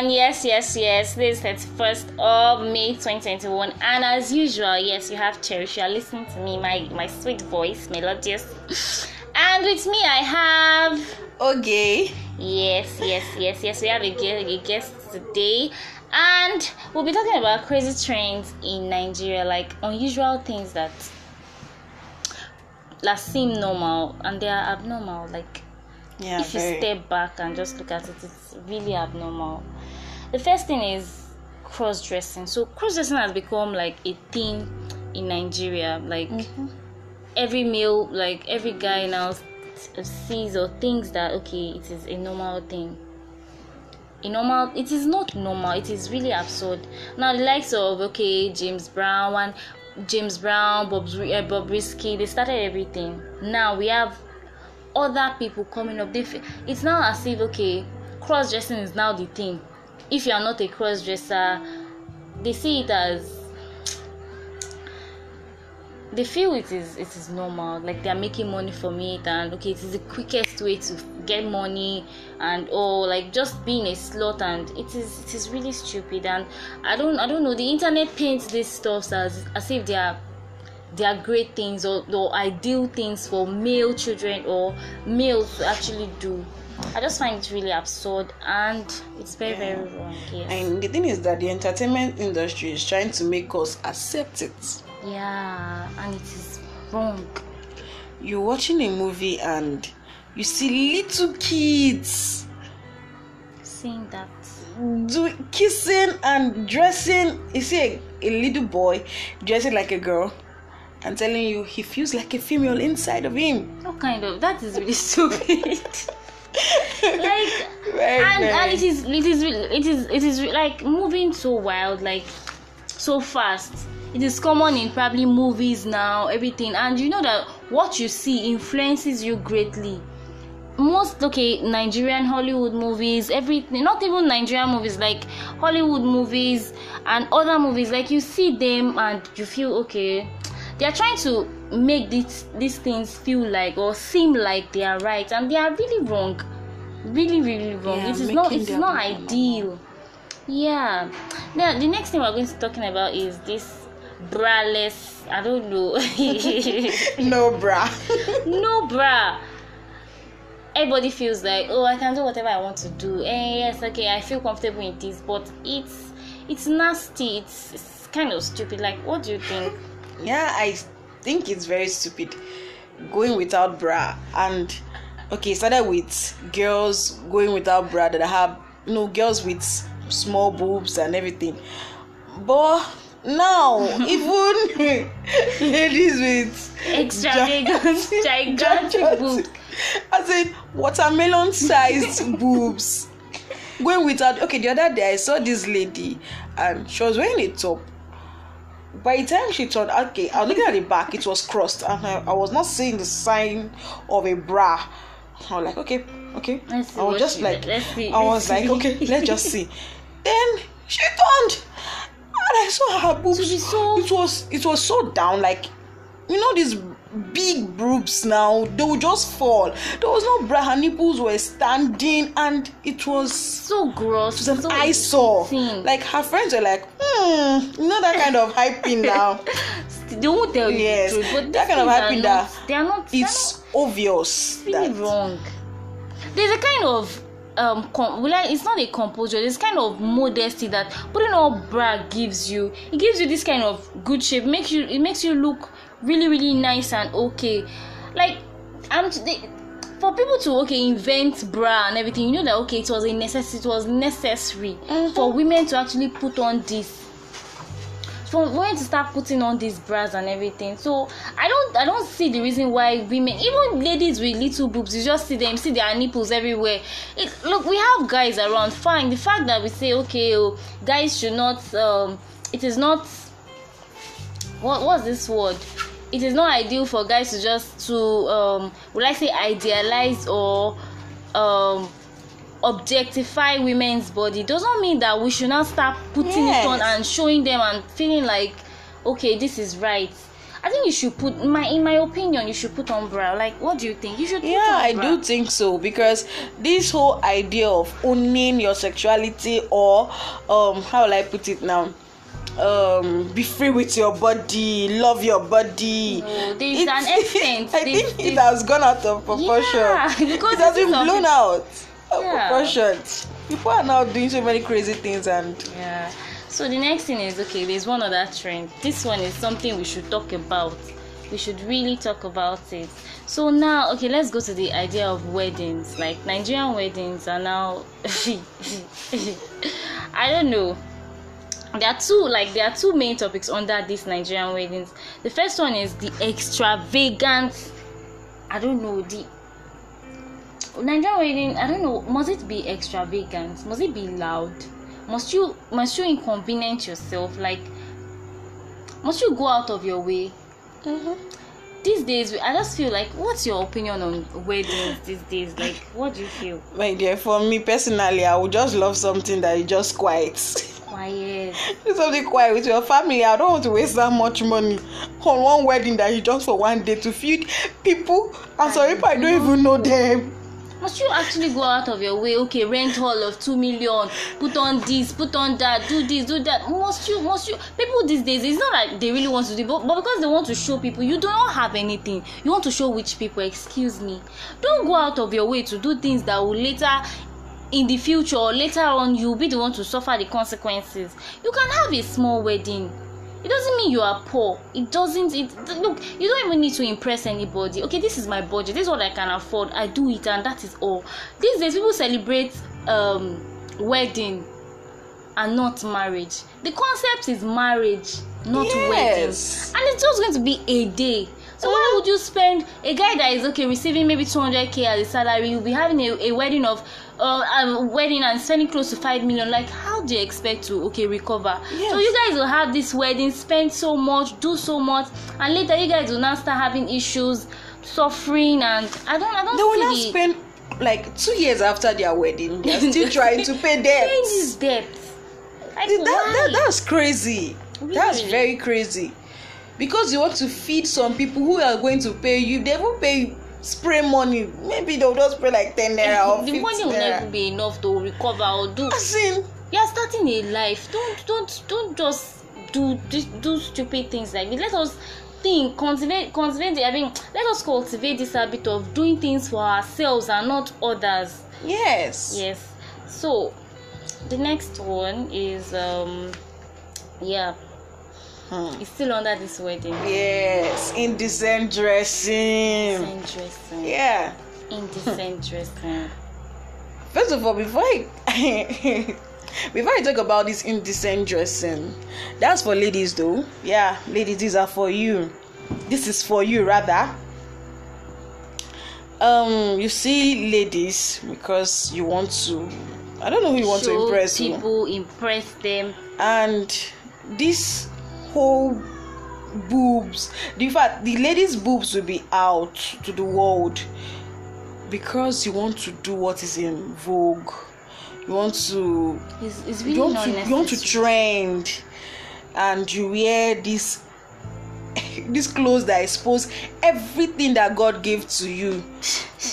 everyone. Yes, yes, yes. This is 31st of May 2021. And as usual, yes, you have Cherish. You are listening to me, my, my sweet voice, melodious. And with me, I have. Okay. Yes, yes, yes, yes. We have a guest, a guest today. And we'll be talking about crazy trends in Nigeria, like unusual things that that seem normal and they are abnormal. Like Yeah. if you step back and just look at it, it's really abnormal. The first thing is cross dressing. So cross dressing has become like a thing in Nigeria. Like Mm-hmm. every male, like every guy now sees or thinks that okay, it is a normal thing. A normal, it is not normal. It is really absurd. Now the likes of okay, James Brown, one James Brown, Bob uh, Bobrisky, they started everything. Now we have other people coming up. They f- it's now as if okay, cross dressing is now the thing. If you are not a cross dresser, they see it as they feel it is it is normal. Like they are making money from it and okay it is the quickest way to get money and oh like just being a slut and it is it is really stupid. And i don't i don't know the internet paints these stuff as as if they are they are great things or, or ideal things for male children or males to actually do i just find it really absurd and it's very very wrong yes And the thing is that the entertainment industry is trying to make us accept it. yeah and it is wrong You're watching a movie and you see little kids seeing that do kissing and dressing. You see a, a little boy dressing like a girl and telling you he feels like a female inside of him. What kind of that is really stupid. Like Very, and very. and it is it is it is it is like moving so wild like so fast. It is common in probably movies now, everything, and you know that what you see influences you greatly. Most okay, Nigerian Hollywood movies, everything, not even Nigerian movies, like Hollywood movies and other movies, like you see them and you feel okay. They are trying to make these these things feel like or seem like they are right, and they are really wrong. Really, really wrong. Yeah, it is not. It's not ideal. Yeah. Now the next thing we're going to be talking about is this braless. I don't know. no, bra no bra. Everybody feels like oh I can do whatever I want to do. Eh, yes, okay, I feel comfortable in this, but it's it's nasty. It's, it's kind of stupid. Like, what do you think? yeah i think it's very stupid going without bra and okay started with girls going without bra that have no girls with small boobs and everything. But now even ladies with Extravagant, gigantic boob. i said watermelon sized boobs. Going without okay the other day i saw this lady and she was wearing a top. By the time she turned okay i was looking at the back it was crossed and I, I was not seeing the sign of a bra i was like okay okay. I was just like see, i was like okay let's just see. Then she turned and i saw her boobs. So- it was it was so down like you know these big boobs now they will just fall. There was no bra her nipples were standing and it was So gross. it was an so eyesore. like her friends were like hmm you know that kind of hyping now they won't tell you Yes, the truth, but that kind of things are happened not, that they are not. it's obvious really that wrong. There's a kind of um com- well, it's not a composure there's kind of modesty that putting on bra gives you it gives you this kind of good shape makes you it makes you look really really nice and okay like i'm they, for people to okay invent bra and everything you know that okay it was a necessity it was necessary for women to actually put on this for women to start putting on these bras and everything. So i don't i don't see the reason why women even ladies with little boobs you just see them see their nipples everywhere. It look we have guys around fine. The fact that we say okay oh, guys should not um it is not what what's this word? It is not ideal for guys to just to um would i say idealize or um objectify women's body does not mean that we should not start putting it on and showing them and feeling like okay this is right. I think you should put my in my opinion you should put on bra. Like what do you think? You should yeah i do think so because this whole idea of owning your sexuality or um how will i put it now? Um be free with your body love your body. No, there's It's- an extent. i think it has gone out of proportion. Yeah, because it has been blown out Yeah. proportion people are now doing so many crazy things and Yeah. So the next thing is okay, there's one other trend. This one is something we should talk about. We should really talk about it. So now, okay, let's go to the idea of weddings. Like Nigerian weddings are now I don't know. There are two like there are two main topics under these Nigerian weddings. The first one is the extravagant I don't know the Nigerian wedding, I don't know, must it be extravagant? Must it be loud? Must you must you inconvenience yourself? Like must you go out of your way? These days I just feel like what's your opinion on weddings these days? Like what do you feel? my dear for me personally i would just love something that is just quiet Quiet. do something quiet with your family i don't want to waste that much money on one wedding that is just for one day to feed people and some people i don't even know them Must you actually go out of your way? Okay, rent hall of two million, put on this, put on that, do this, do that. Must you, must you? People these days, it's not like they really want to do, but, but because they want to show people, you do not have anything. You want to show which people. Excuse me. Don't go out of your way to do things that will later in the future or later on you'll be the one to suffer the consequences you can have a small wedding it doesn't mean you are poor. It doesn't it look you don't even need to impress anybody. Okay this is my budget. This is what i can afford. I do it and that is all. These days people celebrate um wedding and not marriage. The concept is marriage not wedding. Yes. and it's just going to be a day so why would you spend a guy that is okay receiving maybe 200k as a salary you'll be having a, a wedding of uh, a wedding and spending close to 5 million like how do you expect to okay recover? Yes. so you guys will have this wedding spend so much do so much and later you guys will now start having issues suffering and i don't i don't they will not spend like two years after their wedding they're still trying to pay paying debts these debts like that, that, that's crazy. That's very crazy because you want to feed some people who are going to pay you they will pay you. Spray money. Maybe they'll just pay like 10 naira or 50 the money will naira. never be enough to recover or do. As in you're starting a life. Don't don't don't just do do, do stupid things like this let us think cultivate cultivate the- i mean let us cultivate this habit of doing things for ourselves and not others. Yes. Yes. So the next one is um yeah Hmm. it's still under this wedding. Yes indecent dressing. Indecent dressing. Yeah. Indecent dressing. First of all before i before i talk about this indecent dressing that's for ladies though. Yeah ladies these are for you. This is for you rather. Um you see ladies because you want to i don't know who you want to impress people impress them. And this whole boobs. The in fact the ladies boobs will be out to the world because you want to do what is in vogue. You want to it's, it's really you want to you want to trend and you wear this this clothes that expose everything that god gave to you.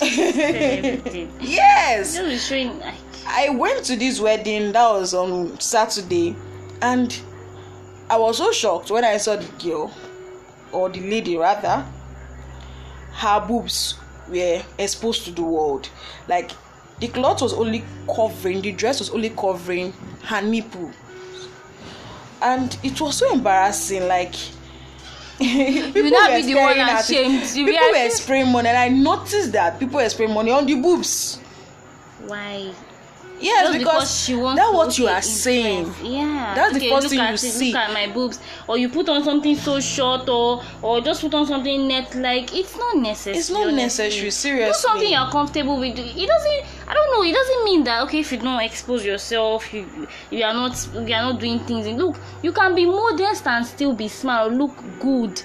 Yes. Just showing like I went to this wedding that was on Saturday and I was so shocked when I saw the girl or the lady rather her boobs were exposed to the world. Like the cloth was only covering the dress was only covering her nipple. And it was so embarrassing like people not were be the one staring at. You people be were spraying money and I noticed that people were spraying money on the boobs. Why yes just because, she wants that's what you are saying. yeah That's the okay, first look thing you it, see. look at my boobs. Or you put on something so short or or just put on something net like it's not necessary It's not necessary, do seriously. something you're comfortable with it doesn't i don't know it doesn't mean that okay if you don't expose yourself you you are not you are not doing things. Look you can be modest and still be smart look good.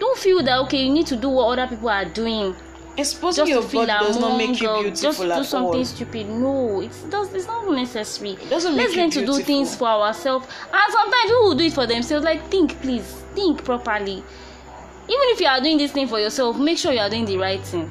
Don't feel that okay you need to do what other people are doing exposing your body does not make you beautiful just do something all. stupid. No it's does it's not necessary. It doesn't let's learn to do things for ourselves. And sometimes people will do it for themselves. Like think please think properly. Even if you are doing this thing for yourself make sure you are doing the right thing.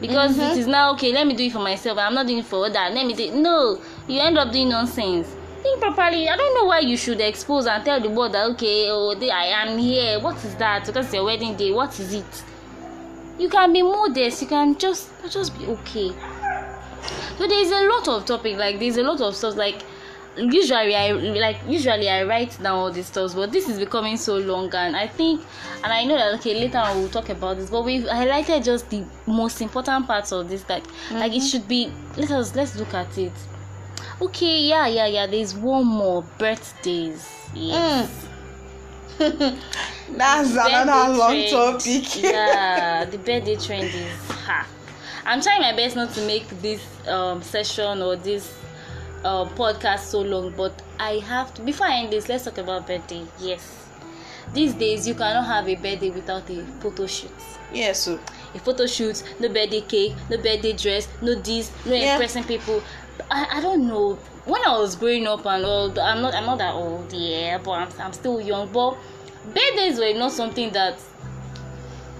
Because Mhm. it is now okay let me do it for myself. I'm not doing it for that let me do no you end up doing nonsense. Think properly. I don't know why you should expose and tell the world that okay oh they, i am here. What is that? Because it's your wedding day. What is it you can be modest you can just just be okay. So there's a lot of topic like there's a lot of stuff like usually i like usually i write down all these stuff but this is becoming so long and i think and i know that okay later on we'll talk about this but we've highlighted just the most important parts of this like like it mm-hmm. should be let us let's look at it. Okay yeah yeah yeah there's one more birthdays. Yes mm. That's another long topic. yeah, the birthday trend is ha. I'm trying my best not to make this um session or this uh, podcast so long, but I have to. Before I end this, let's talk about birthday. Yes, these days you cannot have a birthday without a photo shoot. yes, so A photo shoot, no birthday cake, no birthday dress, no this, no Yeah. impressing people. I, I don't know. When I was growing up and all, I'm not I'm not that old, yeah, but I'm, I'm still young. But birthdays were not something that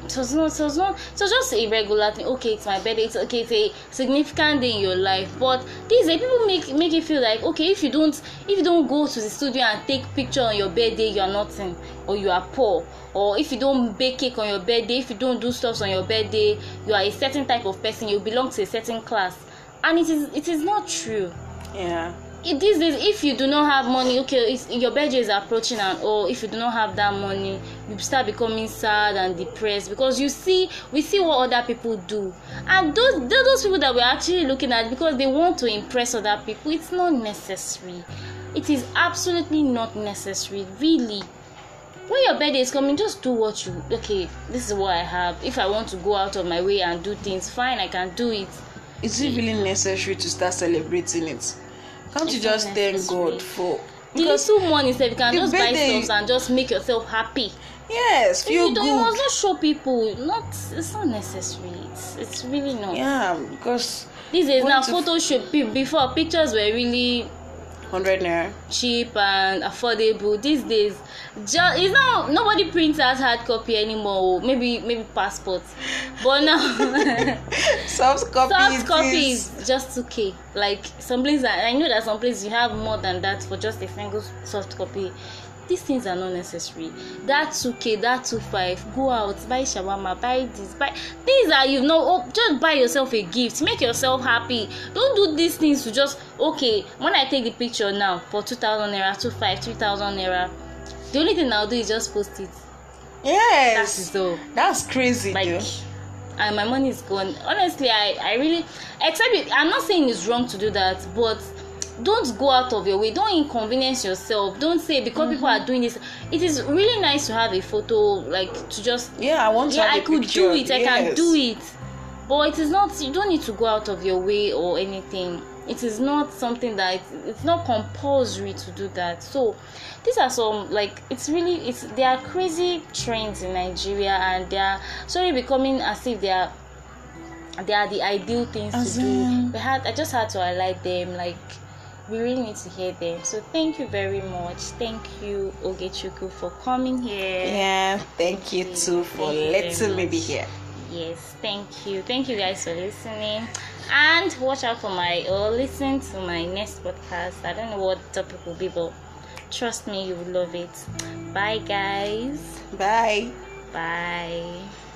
it was not it was not it was just a regular thing. Okay it's my birthday it's okay it's a significant day in your life. But these days people make make you feel like okay if you don't if you don't go to the studio and take picture on your birthday you are nothing or you are poor. Or if you don't bake cake on your birthday if you don't do stuff on your birthday you are a certain type of person. You belong to a certain class and it is it is not true. Yeah. it, these days if you do not have money okay it's, your birthday is approaching and or if you do not have that money you start becoming sad and depressed because you see we see what other people do. And those those those people that we're actually looking at because they want to impress other people it's not necessary. It is absolutely not necessary really. When your birthday is coming just do what you okay this is what i have. If i want to go out of my way and do things fine i can do it Is it really necessary to start celebrating it? Can't you just thank. God for the little money sef you can just buy stuff and just make yourself happy yes, feel you, don't, you must good. not show people not it's not necessary it's, it's really not Yeah, because these days now to- photo shoot pe- before pictures were really hundred naira. cheap and affordable these days just it's not nobody prints out hard copy anymore oh, maybe maybe passports but now Soft copy. soft copy is. just 2k like some places i know that some places you have more than that for just a single soft copy these things are not necessary. That 2k that 25 go out buy shawarma buy this buy things that you know oh, just buy yourself a gift. Make yourself happy. Don't do these things to just okay when i take the picture now for 2000 naira 25 3000 naira the only thing i'll do is just post it. Yes. is all. That's crazy, like and my money is gone. Honestly i i really except it, i'm not saying it's wrong to do that but don't go out of your way don't inconvenience yourself don't say because people Mm-hmm. are doing this it is really nice to have a photo like to just Yeah, I want to yeah i could picture. do it i can do it. But it is not you don't need to go out of your way or anything. It is not something that it's, it's not compulsory to do that. So these are some like it's really it's there are crazy trends in nigeria and they are slowly becoming as if they are they are the ideal things As to do. in- we had i just had to highlight them like we really need to hear them so thank you very much thank you ogechukwu for coming here Yeah, thank you too for letting me be here. Yes, thank you. Thank you guys for listening. And watch out for my or listen to my next podcast. I don't know what topic will be, but trust me, you will love it. Bye guys. Bye. Bye.